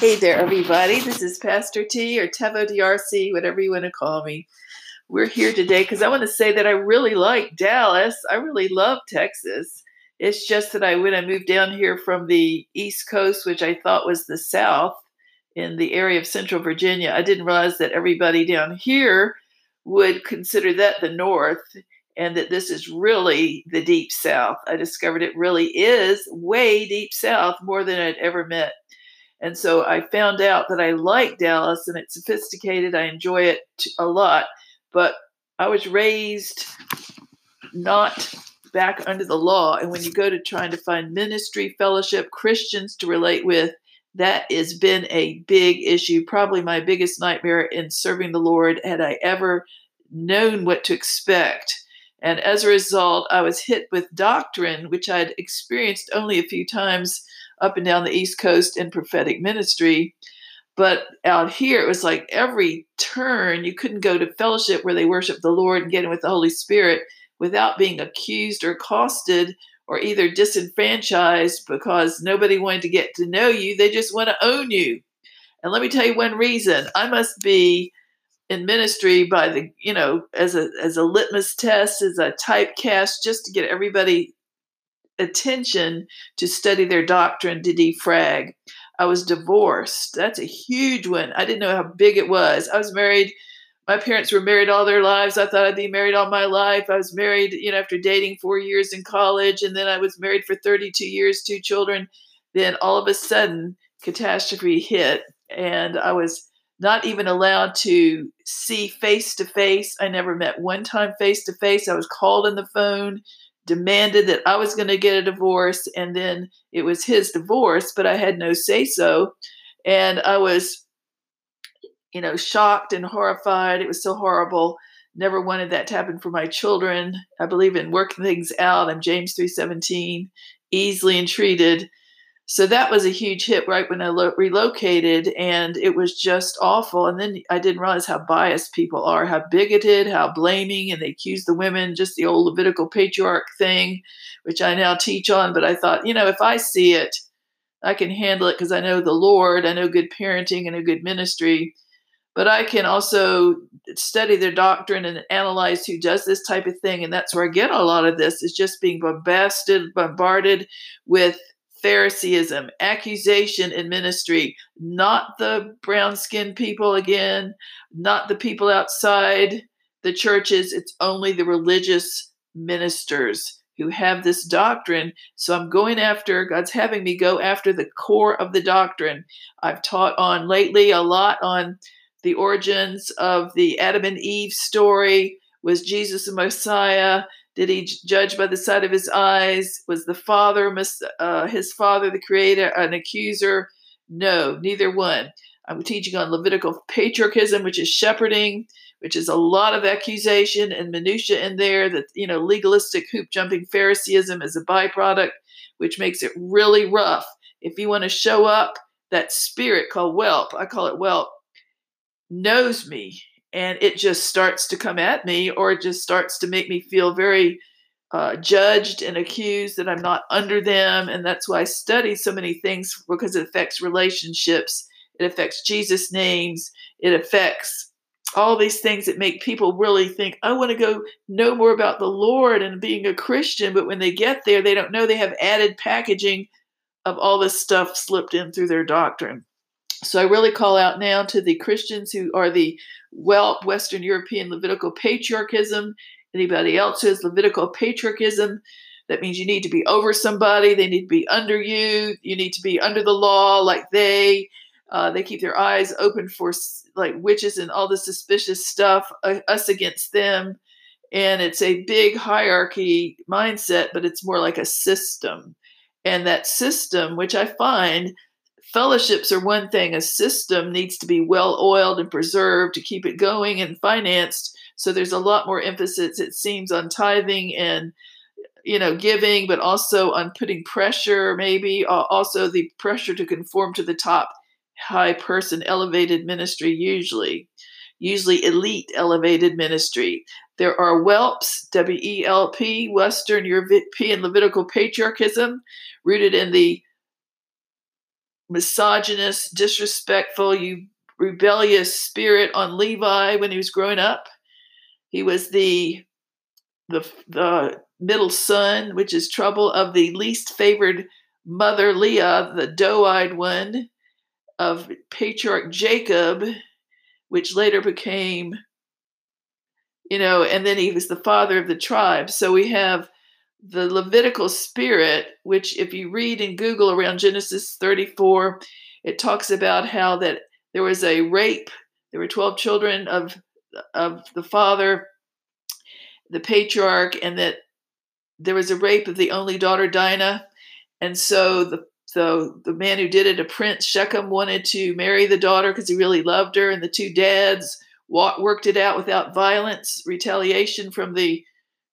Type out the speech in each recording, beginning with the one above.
Hey there, everybody. This is Pastor T or Taveau DRC, whatever you want to call me. We're here today because I want to say that I really like Dallas. I really love Texas. It's just that I, when I moved down here from the East Coast, which I thought was the South in the area of Central Virginia, I didn't realize that everybody down here would consider that the North and that this is really the Deep South. I discovered it really is way deep South, more than I'd ever met and so I found out that I like Dallas and it's sophisticated. I enjoy it a lot. But I was raised not back under the law. And when you go to trying to find ministry, fellowship, Christians to relate with, that has been a big issue, probably my biggest nightmare in serving the Lord had I ever known what to expect. And as a result, I was hit with doctrine, which I'd experienced only a few times up and down the East Coast in prophetic ministry. But out here, it was like every turn, you couldn't go to fellowship where they worship the Lord and get in with the Holy Spirit without being accused or accosted or either disenfranchised because nobody wanted to get to know you. They just want to own you. And let me tell you one reason I must be in ministry by the, you know, as a, as a litmus test, as a typecast, just to get everybody attention to study their doctrine to defrag. I was divorced. That's a huge one. I didn't know how big it was. I was married. My parents were married all their lives. I thought I'd be married all my life. I was married, you know, after dating four years in college, and then I was married for 32 years, two children. Then all of a sudden, catastrophe hit, and I was not even allowed to see face to face. I never met one time face to face. I was called on the phone demanded that I was going to get a divorce, and then it was his divorce, but I had no say so. And I was, you know, shocked and horrified. It was so horrible. Never wanted that to happen for my children. I believe in working things out. I'm James 317, easily entreated so that was a huge hit right when I lo- relocated, and it was just awful. And then I didn't realize how biased people are, how bigoted, how blaming, and they accuse the women, just the old Levitical patriarch thing, which I now teach on. But I thought, you know, if I see it, I can handle it because I know the Lord, I know good parenting and a good ministry. But I can also study their doctrine and analyze who does this type of thing. And that's where I get a lot of this is just being bombasted, bombarded with Phariseeism, accusation in ministry, not the brown skinned people again, not the people outside the churches. It's only the religious ministers who have this doctrine. So I'm going after, God's having me go after the core of the doctrine. I've taught on lately a lot on the origins of the Adam and Eve story. Was Jesus the Messiah? Did he judge by the sight of his eyes? Was the father, uh, his father, the creator, an accuser? No, neither one. I'm teaching on Levitical patriarchism, which is shepherding, which is a lot of accusation and minutia in there. That you know, legalistic hoop jumping Phariseeism is a byproduct, which makes it really rough. If you want to show up, that spirit called whelp, I call it whelp, knows me and it just starts to come at me or it just starts to make me feel very uh, judged and accused that I'm not under them. And that's why I study so many things because it affects relationships, it affects Jesus' names, it affects all these things that make people really think, I want to go know more about the Lord and being a Christian. But when they get there, they don't know they have added packaging of all this stuff slipped in through their doctrine. So I really call out now to the Christians who are the well Western European Levitical patriarchism. Anybody else who has Levitical patriarchism, that means you need to be over somebody, they need to be under you, you need to be under the law like they. Uh, they keep their eyes open for like witches and all the suspicious stuff, uh, us against them. And it's a big hierarchy mindset, but it's more like a system. And that system, which I find fellowships are one thing. A system needs to be well oiled and preserved to keep it going and financed. So there's a lot more emphasis, it seems, on tithing and you know giving, but also on putting pressure, maybe also the pressure to conform to the top high person elevated ministry. Usually, usually elite elevated ministry. There are whelps, W E L P, Western European Levitical patriarchism, rooted in the misogynist, disrespectful, you rebellious spirit on Levi when he was growing up. He was the the the middle son, which is trouble of the least favored mother Leah, the doe-eyed one of patriarch Jacob, which later became you know, and then he was the father of the tribe. So we have the Levitical spirit, which if you read in Google around Genesis 34, it talks about how that there was a rape. There were 12 children of of the father, the patriarch, and that there was a rape of the only daughter Dinah. And so the so the man who did it, a prince Shechem, wanted to marry the daughter because he really loved her, and the two dads worked it out without violence, retaliation from the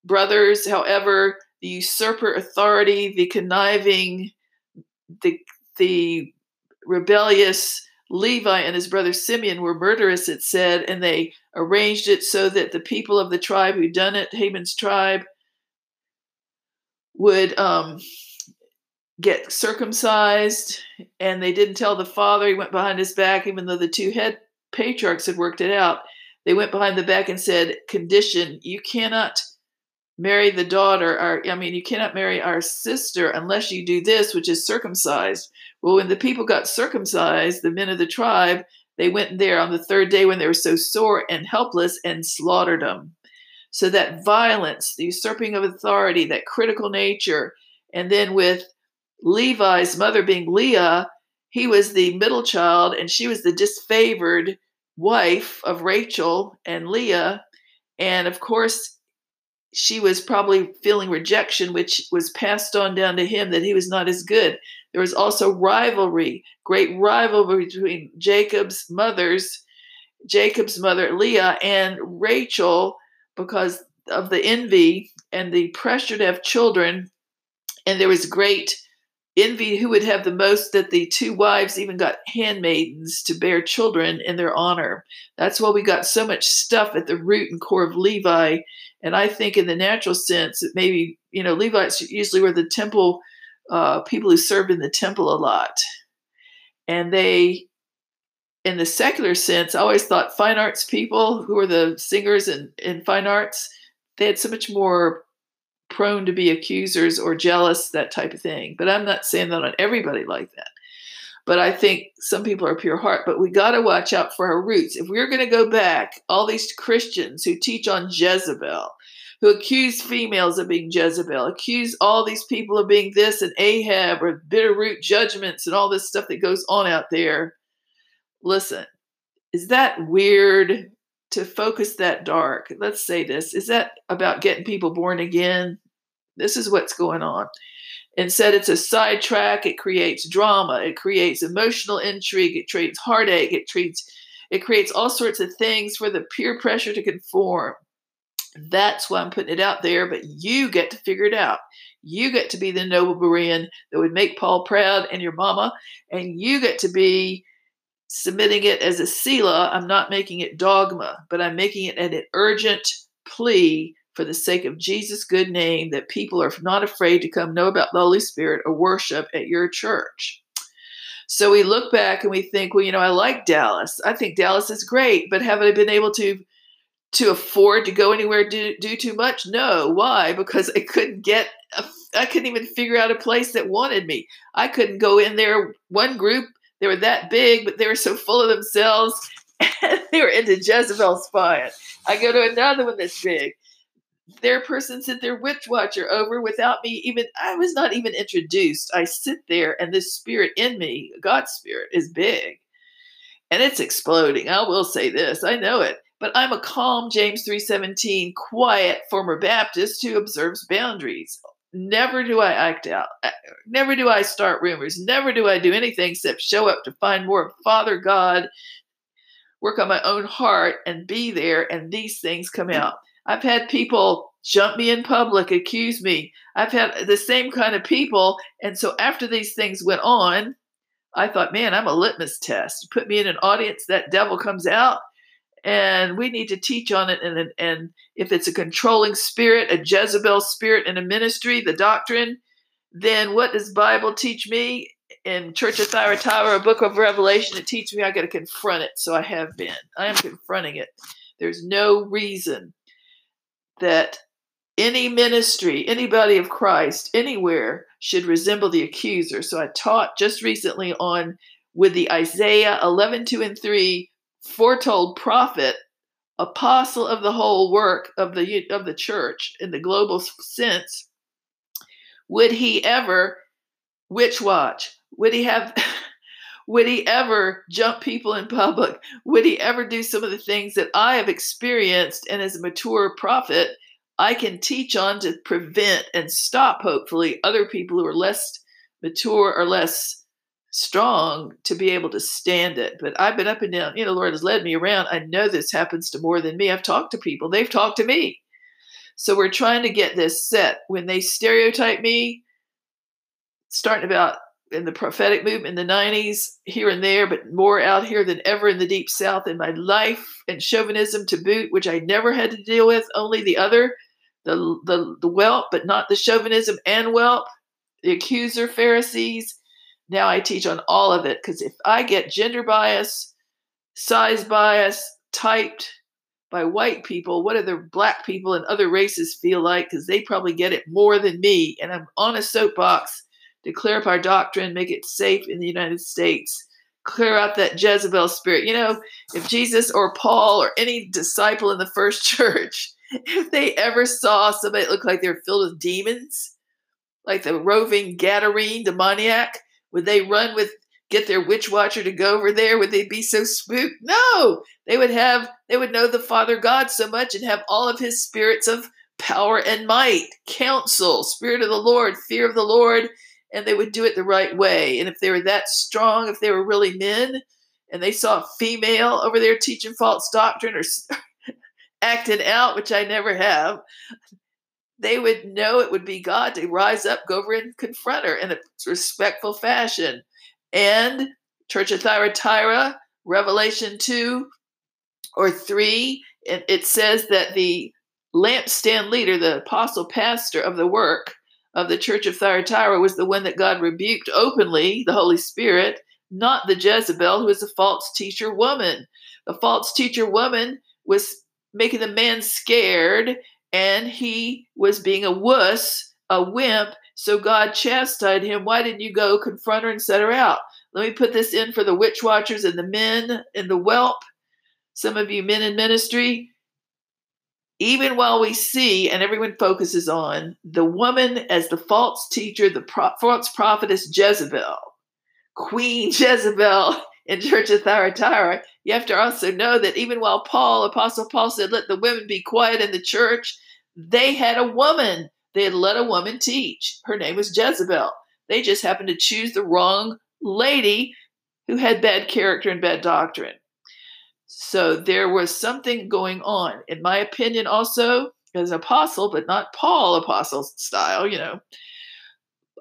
brothers. However, the usurper authority, the conniving, the the rebellious Levi and his brother Simeon were murderous, it said, and they arranged it so that the people of the tribe who done it, Haman's tribe, would um, get circumcised. And they didn't tell the father. He went behind his back, even though the two head patriarchs had worked it out. They went behind the back and said, "Condition: You cannot." Marry the daughter or i mean you cannot marry our sister unless you do this which is circumcised well, when the people got circumcised, the men of the tribe, they went there on the third day when they were so sore and helpless and slaughtered them. So that violence, the usurping of authority, that critical nature, and then with Levi's mother being Leah, he was the middle child and she was the disfavored wife of Rachel and Leah. And of course, she was probably feeling rejection, which was passed on down to him that he was not as good. There was also rivalry, great rivalry between Jacob's mothers, Jacob's mother Leah and Rachel, because of the envy and the pressure to have children. And there was great envy who would have the most that the two wives even got handmaidens to bear children in their honor. That's why we got so much stuff at the root and core of Levi. And I think in the natural sense, that maybe, you know, Levites usually were the temple uh, people who served in the temple a lot. And they, in the secular sense, I always thought fine arts people who were the singers in, in fine arts, they had so much more prone to be accusers or jealous, that type of thing. But I'm not saying that on everybody like that. But I think some people are pure heart. But we got to watch out for our roots. If we're going to go back, all these Christians who teach on Jezebel, who accuse females of being Jezebel, accuse all these people of being this and Ahab or bitter root judgments and all this stuff that goes on out there. Listen, is that weird to focus that dark? Let's say this. Is that about getting people born again? This is what's going on. Instead, it's a sidetrack. It creates drama. It creates emotional intrigue. It creates heartache. It creates it creates all sorts of things for the peer pressure to conform. That's why I'm putting it out there, but you get to figure it out. You get to be the noble Berean that would make Paul proud and your mama, and you get to be submitting it as a Selah. I'm not making it dogma, but I'm making it an urgent plea for the sake of Jesus' good name that people are not afraid to come know about the Holy Spirit or worship at your church. So we look back and we think, well, you know, I like Dallas. I think Dallas is great, but haven't I been able to to afford to go anywhere do, do too much? No. Why? Because I couldn't get, I couldn't even figure out a place that wanted me. I couldn't go in there. One group, they were that big, but they were so full of themselves. They were into Jezebel spying. I go to another one that's big. Their person sent their witch watcher over without me even, I was not even introduced. I sit there and this spirit in me, God's spirit, is big. And it's exploding. I will say this. I know it but I'm a calm James 3:17 quiet former Baptist who observes boundaries. Never do I act out. Uh, never do I start rumors. Never do I do anything except show up to find more of Father God, work on my own heart and be there and these things come out. I've had people jump me in public, accuse me. I've had the same kind of people and so after these things went on, I thought, man, I'm a litmus test. Put me in an audience, that devil comes out and we need to teach on it. And, and if it's a controlling spirit, a Jezebel spirit in a ministry, the doctrine, then what does Bible teach me? in Church of Thyatira, a Book of Revelation, it teaches me I got to confront it. So I have been. I am confronting it. There's no reason that any ministry, anybody of Christ, anywhere should resemble the accuser. So I taught just recently on with the Isaiah 11, 2 and 3 foretold prophet, apostle of the whole work of the of the church in the global sense. Would he ever witch watch? Would he have would he ever jump people in public? Would he ever do some of the things that I have experienced and as a mature prophet I can teach on to prevent and stop hopefully other people who are less mature or less strong to be able to stand it. But I've been up and down, you know, Lord has led me around. I know this happens to more than me. I've talked to people, they've talked to me. So we're trying to get this set. When they stereotype me, starting about in the prophetic movement in the 90s, here and there, but more out here than ever in the deep south in my life, and chauvinism to boot, which I never had to deal with, only the other, the the, the whelp, but not the chauvinism and whelp, the accuser Pharisees. Now I teach on all of it because if I get gender bias, size bias typed by white people, what do the black people and other races feel like? Because they probably get it more than me. And I'm on a soapbox to clear up our doctrine, make it safe in the United States, clear out that Jezebel spirit. You know, if Jesus or Paul or any disciple in the first church, if they ever saw somebody that looked like they were filled with demons, like the roving Gadarene demoniac, would they run with get their witch watcher to go over there? Would they be so spooked? No, they would have they would know the Father God so much and have all of his spirits of power and might, counsel, spirit of the Lord, fear of the Lord, and they would do it the right way. And if they were that strong, if they were really men, and they saw a female over there teaching false doctrine or acting out, which I never have, they would know it would be God to rise up, go over and confront her in a respectful fashion. And Church of Thyatira, Revelation 2 or 3, it, it says that the lampstand leader, the apostle pastor of the work, of the church of Thyatira was the one that God rebuked openly, the Holy Spirit, not the Jezebel, who is a false teacher woman. The false teacher woman was making the man scared, and he was being a wuss, a wimp. So God chastised him. Why didn't you go confront her and set her out? Let me put this in for the witch watchers and the men and the whelp. Some of you men in ministry, even while we see and everyone focuses on the woman as the false teacher, the pro- false prophetess Jezebel, Queen Jezebel in Church of Thyatira, you have to also know that even while Paul, Apostle Paul said, let the women be quiet in the church, they had a woman. They had let a woman teach. Her name was Jezebel. They just happened to choose the wrong lady who had bad character and bad doctrine. So there was something going on. In my opinion, also, as apostle, but not Paul apostle style, you know.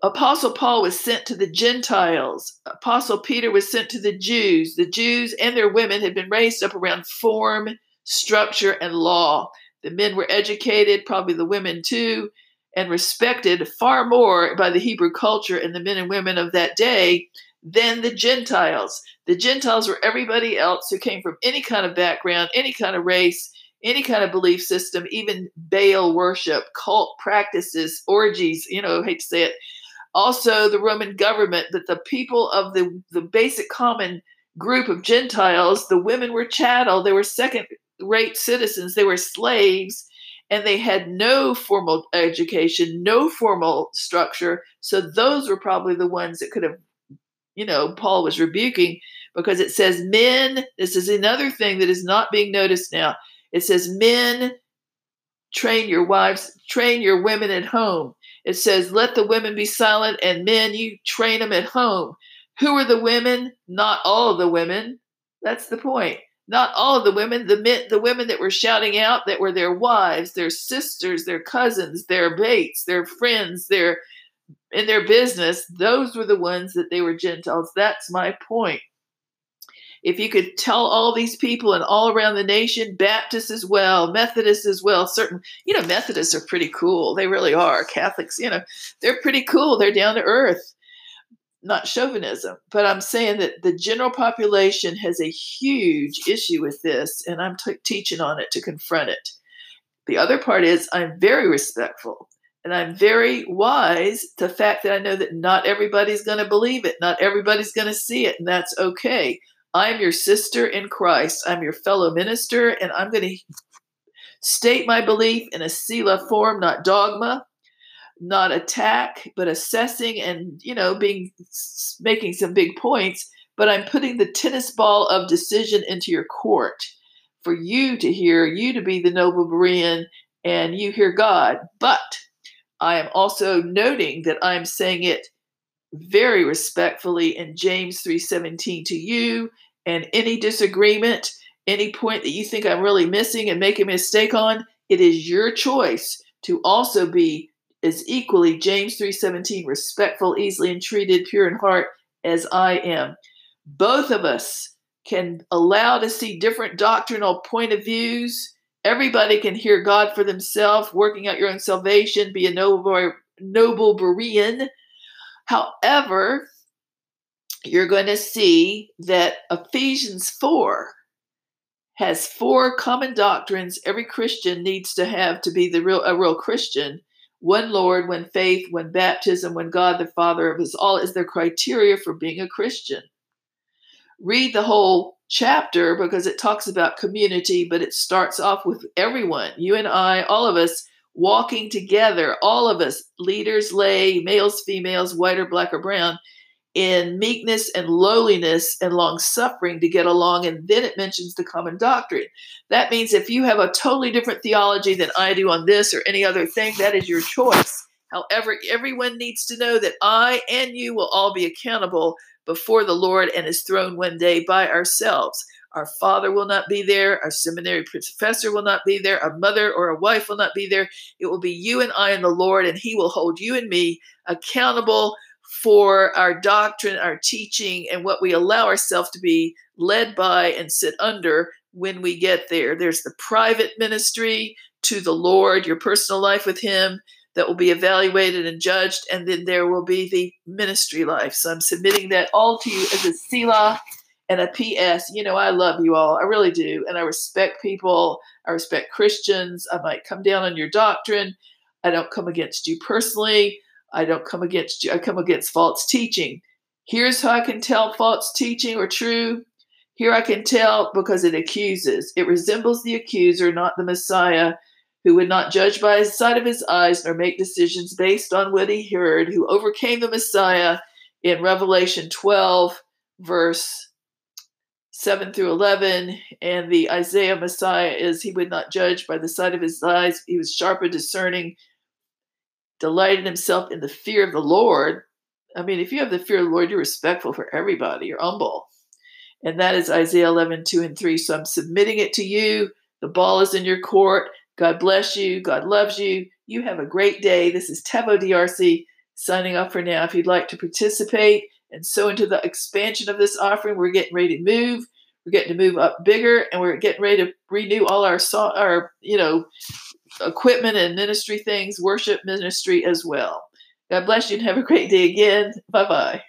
Apostle Paul was sent to the Gentiles. Apostle Peter was sent to the Jews. The Jews and their women had been raised up around form, structure, and law. The men were educated, probably the women too, and respected far more by the Hebrew culture and the men and women of that day than the Gentiles. The Gentiles were everybody else who came from any kind of background, any kind of race, any kind of belief system, even Baal worship, cult practices, orgies, you know, I hate to say it. Also, the Roman government, that the people of the, the basic common group of Gentiles, the women were chattel, they were second rate citizens, they were slaves, and they had no formal education, no formal structure. So, those were probably the ones that could have you know, Paul was rebuking because it says, Men, this is another thing that is not being noticed now. It says, Men, train your wives, train your women at home. It says, Let the women be silent, and men, you train them at home. Who are the women? Not all of the women. That's the point. Not all of the women, the men, the women that were shouting out that were their wives, their sisters, their cousins, their mates, their friends, their in their business, those were the ones that they were Gentiles. That's my point. If you could tell all these people and all around the nation, Baptists as well, Methodists as well, certain, you know, Methodists are pretty cool. They really are. Catholics, you know, they're pretty cool. They're down to earth. not chauvinism, but I'm saying that the general population has a huge issue with this, and I'm t- teaching on it to confront it. The other part is I'm very respectful and I'm very wise to the fact that I know that not everybody's going to believe it, not everybody's going to see it, and that's okay. I'm your sister in Christ. I'm your fellow minister, and I'm going to state my belief in a Selah form, not dogma not attack, but assessing and, you know, being making some big points. But I'm putting the tennis ball of decision into your court for you to hear, you to be the noble Berean, and you hear God. But I am also noting that I'm saying it very respectfully in James 3:17 to you and any disagreement, any point that you think I'm really missing and making a mistake on, it is your choice to also be as equally James 3:17 respectful, easily entreated, pure in heart as I am. Both of us can allow to see different doctrinal point of views. Everybody can hear God for themselves, working out your own salvation, be a noble, noble Berean. However, you're going to see that Ephesians 4 has four common doctrines every Christian needs to have to be the real a real Christian one Lord, one faith, one baptism, one God the Father of us all is the criteria for being a Christian. Read the whole chapter because it talks about community, but it starts off with everyone, you and I, all of us walking together, all of us, leaders, lay, males, females, white or black or brown, in meekness and lowliness and long suffering to get along. And then it mentions the common doctrine. That means if you have a totally different theology than I do on this or any other thing, that is your choice. However, everyone needs to know that I and you will all be accountable before the Lord and his throne one day by ourselves. Our father will not be there. Our seminary professor will not be there. A mother or a wife will not be there. It will be you and I and the Lord, and he will hold you and me accountable for our doctrine, our teaching, and what we allow ourselves to be led by and sit under when we get there. There's the private ministry to the Lord, your personal life with Him that will be evaluated and judged, and then there will be the ministry life. So I'm submitting that all to you as a Selah and a PS. You know, I love you all. I really do. And I respect people. I respect Christians. I might come down on your doctrine. I don't come against you personally. I don't come against you. I come against false teaching. Here's how I can tell false teaching or true. Here I can tell because it accuses. It resembles the accuser, not the Messiah, who would not judge by the sight of his eyes nor make decisions based on what he heard, who overcame the Messiah in Revelation 12, verse 7 through 11. And the Isaiah Messiah is he would not judge by the sight of his eyes. He was sharp and discerning delighted himself in the fear of the Lord. I mean, if you have the fear of the Lord, you're respectful for everybody, you're humble. And that is Isaiah 11, 2 and 3. So I'm submitting it to you. The ball is in your court. God bless you. God loves you. You have a great day. This is Taveau DRC signing off for now. If you'd like to participate and so into the expansion of this offering, we're getting ready to move. We're getting to move up bigger, and we're getting ready to renew all our our you know equipment and ministry things, worship ministry as well. God bless you and have a great day again. Bye bye.